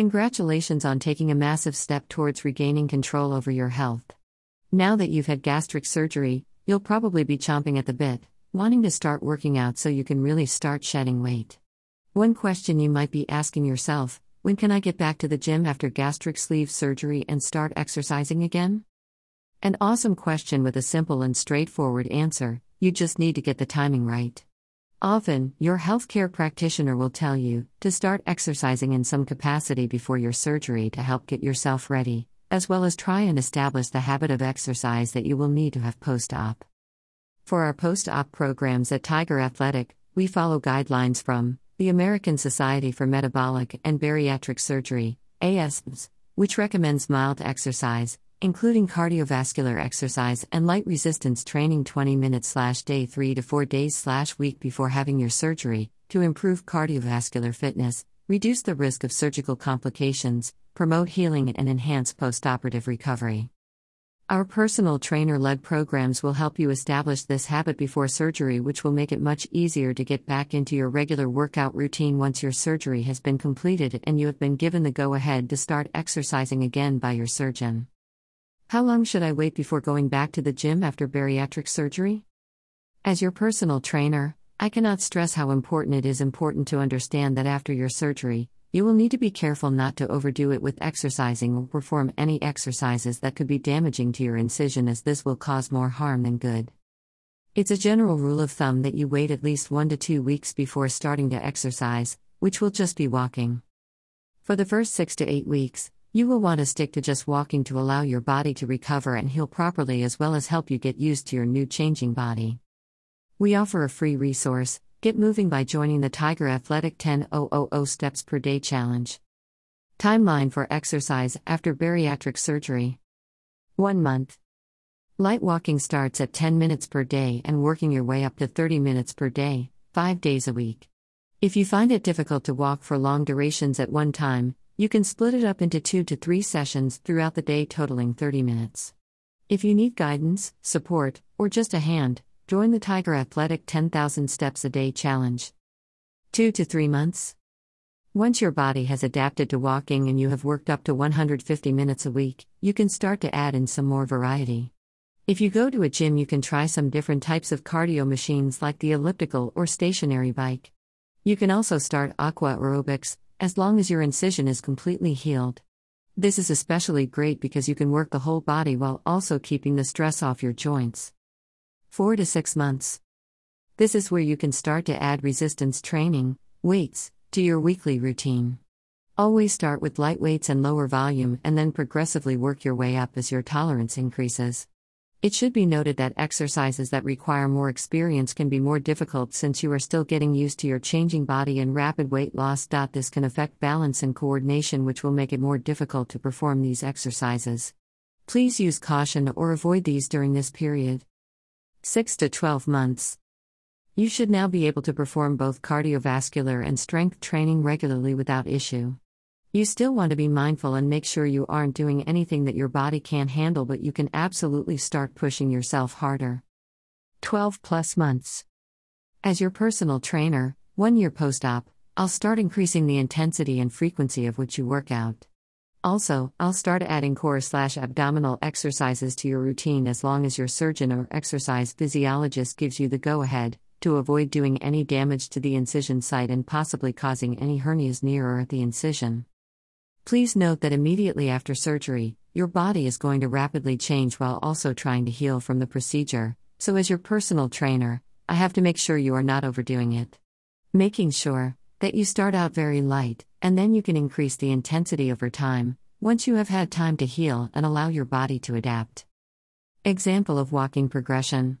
Congratulations on taking a massive step towards regaining control over your health. Now that you've had gastric surgery, you'll probably be chomping at the bit, wanting to start working out so you can really start shedding weight. One question you might be asking yourself when can I get back to the gym after gastric sleeve surgery and start exercising again? An awesome question with a simple and straightforward answer you just need to get the timing right. Often, your healthcare practitioner will tell you to start exercising in some capacity before your surgery to help get yourself ready, as well as try and establish the habit of exercise that you will need to have post op. For our post op programs at Tiger Athletic, we follow guidelines from the American Society for Metabolic and Bariatric Surgery, ASMS, which recommends mild exercise, including cardiovascular exercise and light resistance training 20 minutes slash day 3 to 4 days slash week before having your surgery, to improve cardiovascular fitness, reduce the risk of surgical complications, promote healing, and enhance postoperative recovery. Our personal trainer led programs will help you establish this habit before surgery, which will make it much easier to get back into your regular workout routine once your surgery has been completed and you have been given the go ahead to start exercising again by your surgeon. How long should I wait before going back to the gym after bariatric surgery? As your personal trainer, I cannot stress how important it is important to understand that after your surgery, you will need to be careful not to overdo it with exercising or perform any exercises that could be damaging to your incision, as this will cause more harm than good. It's a general rule of thumb that you wait at least one to two weeks before starting to exercise, which will just be walking. For the first six to eight weeks, you will want to stick to just walking to allow your body to recover and heal properly as well as help you get used to your new changing body. We offer a free resource Get moving by joining the Tiger Athletic 10,000 Steps Per Day Challenge. Timeline for exercise after bariatric surgery 1 month. Light walking starts at 10 minutes per day and working your way up to 30 minutes per day, 5 days a week. If you find it difficult to walk for long durations at one time, you can split it up into 2 to 3 sessions throughout the day, totaling 30 minutes. If you need guidance, support, or just a hand, Join the Tiger Athletic 10,000 Steps a Day Challenge. 2 to 3 months. Once your body has adapted to walking and you have worked up to 150 minutes a week, you can start to add in some more variety. If you go to a gym, you can try some different types of cardio machines like the elliptical or stationary bike. You can also start aqua aerobics, as long as your incision is completely healed. This is especially great because you can work the whole body while also keeping the stress off your joints. 4 to 6 months. This is where you can start to add resistance training, weights, to your weekly routine. Always start with light weights and lower volume and then progressively work your way up as your tolerance increases. It should be noted that exercises that require more experience can be more difficult since you are still getting used to your changing body and rapid weight loss. This can affect balance and coordination, which will make it more difficult to perform these exercises. Please use caution or avoid these during this period. 6 to 12 months. You should now be able to perform both cardiovascular and strength training regularly without issue. You still want to be mindful and make sure you aren't doing anything that your body can't handle, but you can absolutely start pushing yourself harder. 12 plus months. As your personal trainer, one year post op, I'll start increasing the intensity and frequency of which you work out. Also, I'll start adding core slash abdominal exercises to your routine as long as your surgeon or exercise physiologist gives you the go ahead, to avoid doing any damage to the incision site and possibly causing any hernias near or at the incision. Please note that immediately after surgery, your body is going to rapidly change while also trying to heal from the procedure, so as your personal trainer, I have to make sure you are not overdoing it. Making sure that you start out very light, and then you can increase the intensity over time, once you have had time to heal and allow your body to adapt. Example of walking progression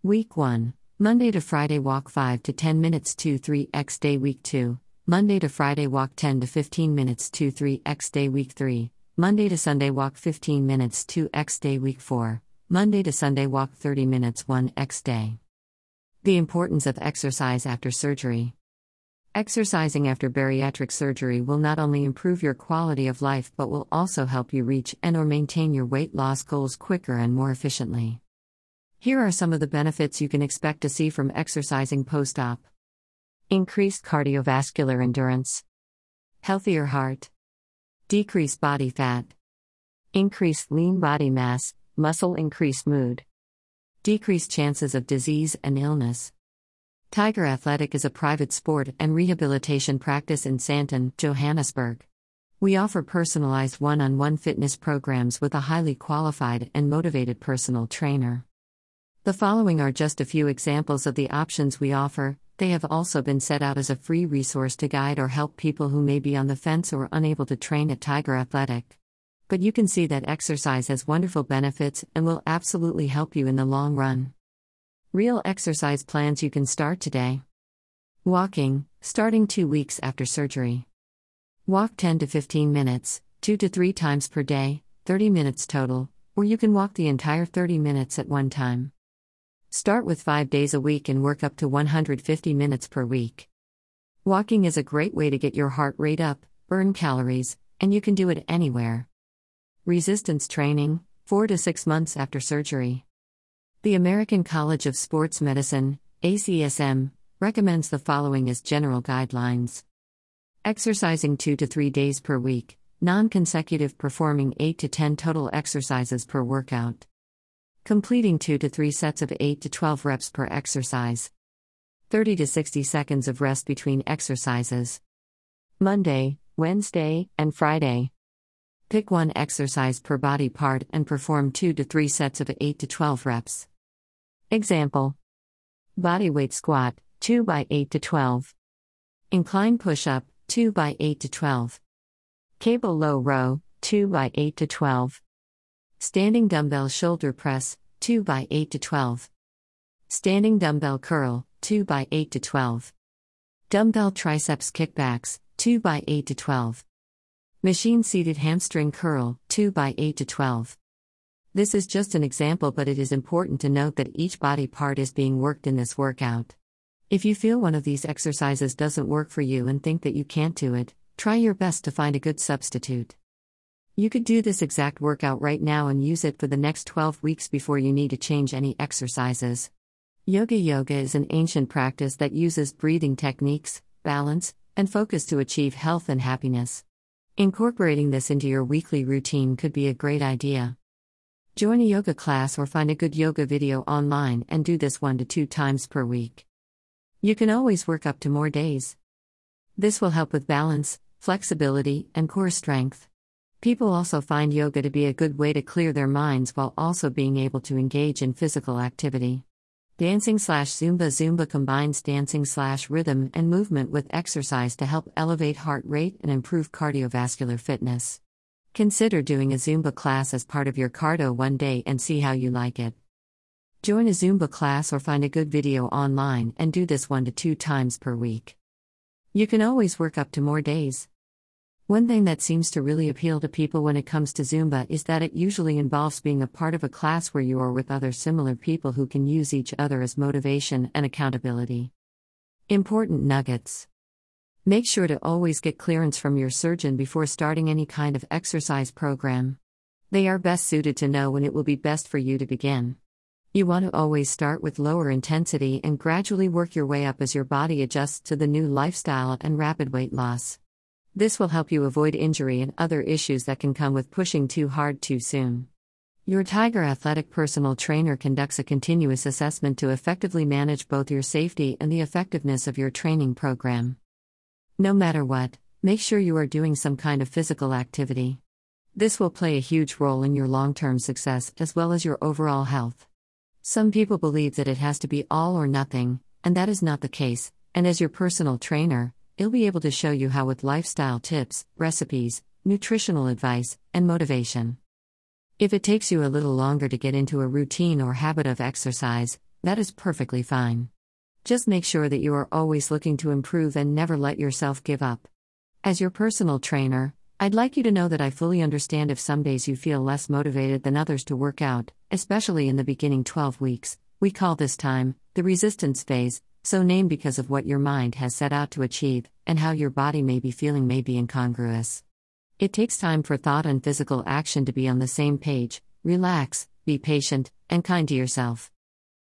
Week 1 Monday to Friday walk 5 to 10 minutes 2 3 x day week 2 Monday to Friday walk 10 to 15 minutes 2 3 x day week 3 Monday to Sunday walk 15 minutes 2 x day week 4 Monday to Sunday walk 30 minutes 1 x day The importance of exercise after surgery Exercising after bariatric surgery will not only improve your quality of life but will also help you reach and or maintain your weight loss goals quicker and more efficiently. Here are some of the benefits you can expect to see from exercising post-op. Increased cardiovascular endurance. Healthier heart. decreased body fat. Increase lean body mass, muscle increased mood. decreased chances of disease and illness. Tiger Athletic is a private sport and rehabilitation practice in Sandton, Johannesburg. We offer personalized one on one fitness programs with a highly qualified and motivated personal trainer. The following are just a few examples of the options we offer, they have also been set out as a free resource to guide or help people who may be on the fence or unable to train at Tiger Athletic. But you can see that exercise has wonderful benefits and will absolutely help you in the long run. Real exercise plans you can start today. Walking, starting two weeks after surgery. Walk 10 to 15 minutes, 2 to 3 times per day, 30 minutes total, or you can walk the entire 30 minutes at one time. Start with 5 days a week and work up to 150 minutes per week. Walking is a great way to get your heart rate up, burn calories, and you can do it anywhere. Resistance training, 4 to 6 months after surgery. The American College of Sports Medicine, ACSM, recommends the following as general guidelines exercising 2 to 3 days per week, non consecutive performing 8 to 10 total exercises per workout. Completing 2 to 3 sets of 8 to 12 reps per exercise. 30 to 60 seconds of rest between exercises. Monday, Wednesday, and Friday. Pick one exercise per body part and perform 2 to 3 sets of 8 to 12 reps. Example Body weight squat, 2 by 8 to 12. Incline push up, 2 by 8 to 12. Cable low row, 2 by 8 to 12. Standing dumbbell shoulder press, 2 by 8 to 12. Standing dumbbell curl, 2 by 8 to 12. Dumbbell triceps kickbacks, 2 by 8 to 12. Machine seated hamstring curl, 2 by 8 to 12. This is just an example, but it is important to note that each body part is being worked in this workout. If you feel one of these exercises doesn't work for you and think that you can't do it, try your best to find a good substitute. You could do this exact workout right now and use it for the next 12 weeks before you need to change any exercises. Yoga Yoga is an ancient practice that uses breathing techniques, balance, and focus to achieve health and happiness. Incorporating this into your weekly routine could be a great idea. Join a yoga class or find a good yoga video online and do this one to two times per week. You can always work up to more days. This will help with balance, flexibility, and core strength. People also find yoga to be a good way to clear their minds while also being able to engage in physical activity. Dancing slash Zumba Zumba combines dancing slash rhythm and movement with exercise to help elevate heart rate and improve cardiovascular fitness. Consider doing a Zumba class as part of your cardio one day and see how you like it. Join a Zumba class or find a good video online and do this one to two times per week. You can always work up to more days. One thing that seems to really appeal to people when it comes to Zumba is that it usually involves being a part of a class where you are with other similar people who can use each other as motivation and accountability. Important nuggets. Make sure to always get clearance from your surgeon before starting any kind of exercise program. They are best suited to know when it will be best for you to begin. You want to always start with lower intensity and gradually work your way up as your body adjusts to the new lifestyle and rapid weight loss. This will help you avoid injury and other issues that can come with pushing too hard too soon. Your Tiger Athletic personal trainer conducts a continuous assessment to effectively manage both your safety and the effectiveness of your training program. No matter what, make sure you are doing some kind of physical activity. This will play a huge role in your long term success as well as your overall health. Some people believe that it has to be all or nothing, and that is not the case, and as your personal trainer, He'll be able to show you how with lifestyle tips, recipes, nutritional advice, and motivation. If it takes you a little longer to get into a routine or habit of exercise, that is perfectly fine. Just make sure that you are always looking to improve and never let yourself give up. As your personal trainer, I'd like you to know that I fully understand if some days you feel less motivated than others to work out, especially in the beginning 12 weeks. We call this time the resistance phase, so named because of what your mind has set out to achieve, and how your body may be feeling may be incongruous. It takes time for thought and physical action to be on the same page. Relax, be patient, and kind to yourself.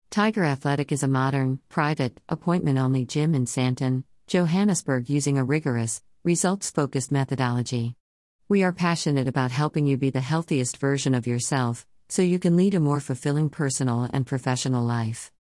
Tiger Athletic is a modern, private, appointment only gym in Sandton, Johannesburg using a rigorous, results focused methodology. We are passionate about helping you be the healthiest version of yourself, so you can lead a more fulfilling personal and professional life.